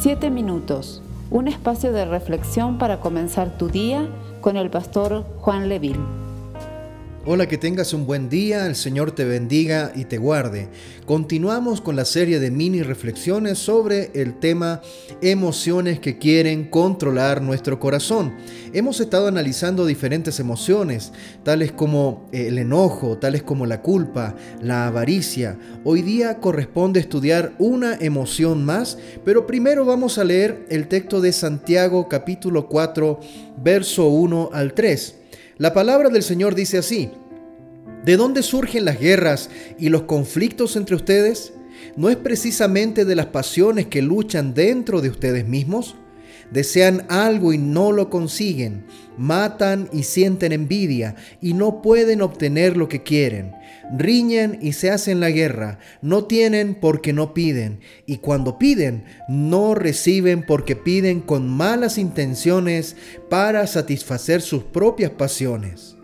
Siete minutos, un espacio de reflexión para comenzar tu día con el pastor Juan Leville. Hola, que tengas un buen día, el Señor te bendiga y te guarde. Continuamos con la serie de mini reflexiones sobre el tema emociones que quieren controlar nuestro corazón. Hemos estado analizando diferentes emociones, tales como el enojo, tales como la culpa, la avaricia. Hoy día corresponde estudiar una emoción más, pero primero vamos a leer el texto de Santiago capítulo 4, verso 1 al 3. La palabra del Señor dice así, ¿de dónde surgen las guerras y los conflictos entre ustedes? ¿No es precisamente de las pasiones que luchan dentro de ustedes mismos? Desean algo y no lo consiguen, matan y sienten envidia y no pueden obtener lo que quieren, riñen y se hacen la guerra, no tienen porque no piden, y cuando piden, no reciben porque piden con malas intenciones para satisfacer sus propias pasiones.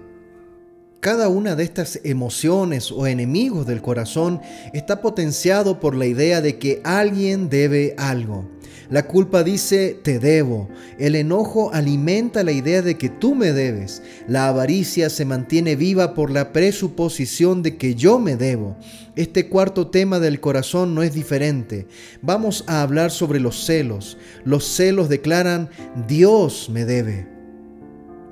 Cada una de estas emociones o enemigos del corazón está potenciado por la idea de que alguien debe algo. La culpa dice te debo. El enojo alimenta la idea de que tú me debes. La avaricia se mantiene viva por la presuposición de que yo me debo. Este cuarto tema del corazón no es diferente. Vamos a hablar sobre los celos. Los celos declaran Dios me debe.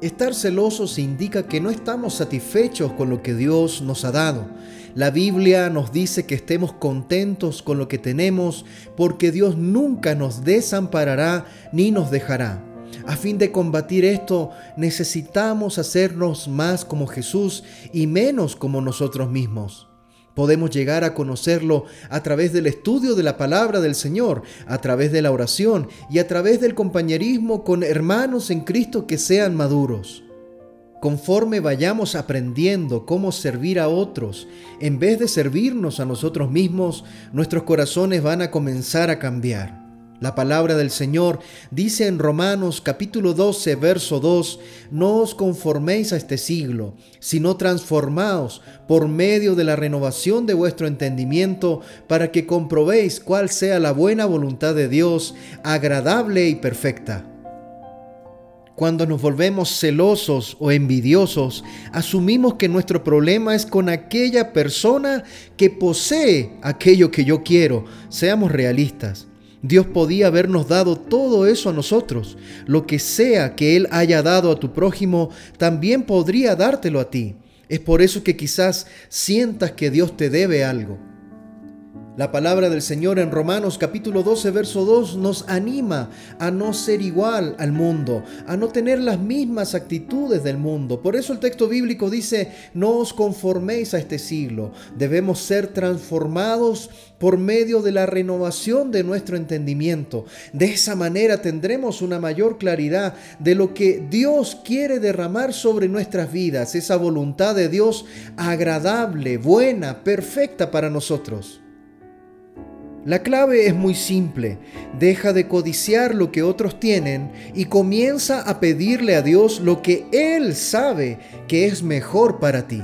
Estar celosos indica que no estamos satisfechos con lo que Dios nos ha dado. La Biblia nos dice que estemos contentos con lo que tenemos porque Dios nunca nos desamparará ni nos dejará. A fin de combatir esto, necesitamos hacernos más como Jesús y menos como nosotros mismos. Podemos llegar a conocerlo a través del estudio de la palabra del Señor, a través de la oración y a través del compañerismo con hermanos en Cristo que sean maduros. Conforme vayamos aprendiendo cómo servir a otros, en vez de servirnos a nosotros mismos, nuestros corazones van a comenzar a cambiar. La palabra del Señor dice en Romanos capítulo 12, verso 2, no os conforméis a este siglo, sino transformaos por medio de la renovación de vuestro entendimiento, para que comprobéis cuál sea la buena voluntad de Dios, agradable y perfecta. Cuando nos volvemos celosos o envidiosos, asumimos que nuestro problema es con aquella persona que posee aquello que yo quiero. Seamos realistas. Dios podía habernos dado todo eso a nosotros. Lo que sea que Él haya dado a tu prójimo, también podría dártelo a ti. Es por eso que quizás sientas que Dios te debe algo. La palabra del Señor en Romanos capítulo 12, verso 2 nos anima a no ser igual al mundo, a no tener las mismas actitudes del mundo. Por eso el texto bíblico dice, no os conforméis a este siglo, debemos ser transformados por medio de la renovación de nuestro entendimiento. De esa manera tendremos una mayor claridad de lo que Dios quiere derramar sobre nuestras vidas, esa voluntad de Dios agradable, buena, perfecta para nosotros. La clave es muy simple. Deja de codiciar lo que otros tienen y comienza a pedirle a Dios lo que Él sabe que es mejor para ti.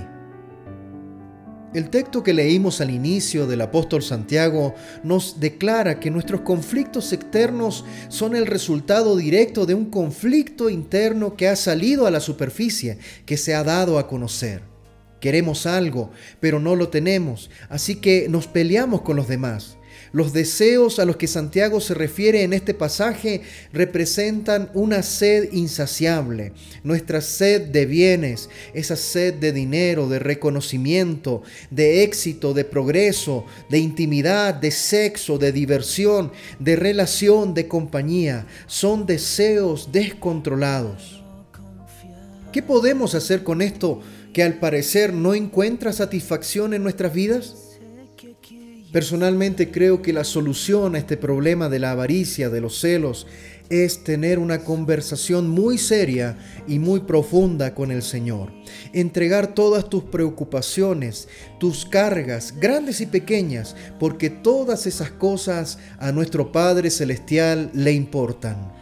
El texto que leímos al inicio del apóstol Santiago nos declara que nuestros conflictos externos son el resultado directo de un conflicto interno que ha salido a la superficie, que se ha dado a conocer. Queremos algo, pero no lo tenemos, así que nos peleamos con los demás. Los deseos a los que Santiago se refiere en este pasaje representan una sed insaciable, nuestra sed de bienes, esa sed de dinero, de reconocimiento, de éxito, de progreso, de intimidad, de sexo, de diversión, de relación, de compañía. Son deseos descontrolados. ¿Qué podemos hacer con esto que al parecer no encuentra satisfacción en nuestras vidas? Personalmente creo que la solución a este problema de la avaricia, de los celos, es tener una conversación muy seria y muy profunda con el Señor. Entregar todas tus preocupaciones, tus cargas, grandes y pequeñas, porque todas esas cosas a nuestro Padre Celestial le importan.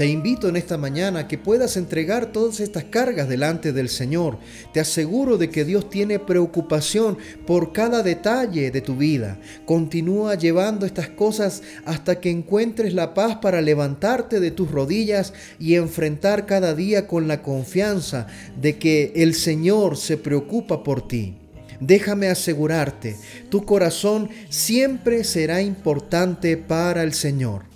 Te invito en esta mañana a que puedas entregar todas estas cargas delante del Señor. Te aseguro de que Dios tiene preocupación por cada detalle de tu vida. Continúa llevando estas cosas hasta que encuentres la paz para levantarte de tus rodillas y enfrentar cada día con la confianza de que el Señor se preocupa por ti. Déjame asegurarte, tu corazón siempre será importante para el Señor.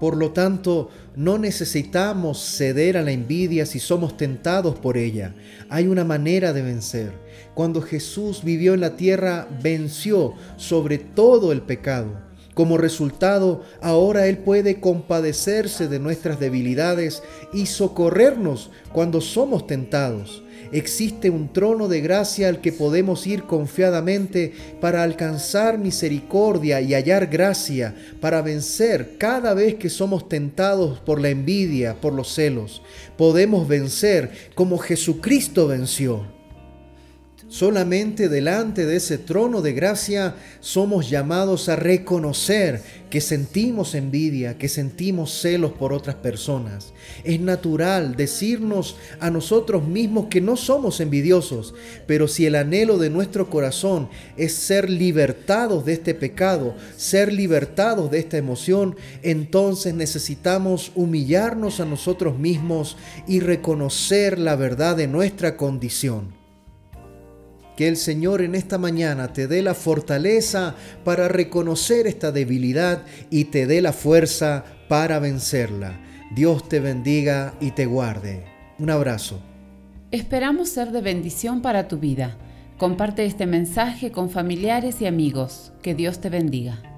Por lo tanto, no necesitamos ceder a la envidia si somos tentados por ella. Hay una manera de vencer. Cuando Jesús vivió en la tierra, venció sobre todo el pecado. Como resultado, ahora Él puede compadecerse de nuestras debilidades y socorrernos cuando somos tentados existe un trono de gracia al que podemos ir confiadamente para alcanzar misericordia y hallar gracia, para vencer cada vez que somos tentados por la envidia, por los celos. Podemos vencer como Jesucristo venció. Solamente delante de ese trono de gracia somos llamados a reconocer que sentimos envidia, que sentimos celos por otras personas. Es natural decirnos a nosotros mismos que no somos envidiosos, pero si el anhelo de nuestro corazón es ser libertados de este pecado, ser libertados de esta emoción, entonces necesitamos humillarnos a nosotros mismos y reconocer la verdad de nuestra condición. Que el Señor en esta mañana te dé la fortaleza para reconocer esta debilidad y te dé la fuerza para vencerla. Dios te bendiga y te guarde. Un abrazo. Esperamos ser de bendición para tu vida. Comparte este mensaje con familiares y amigos. Que Dios te bendiga.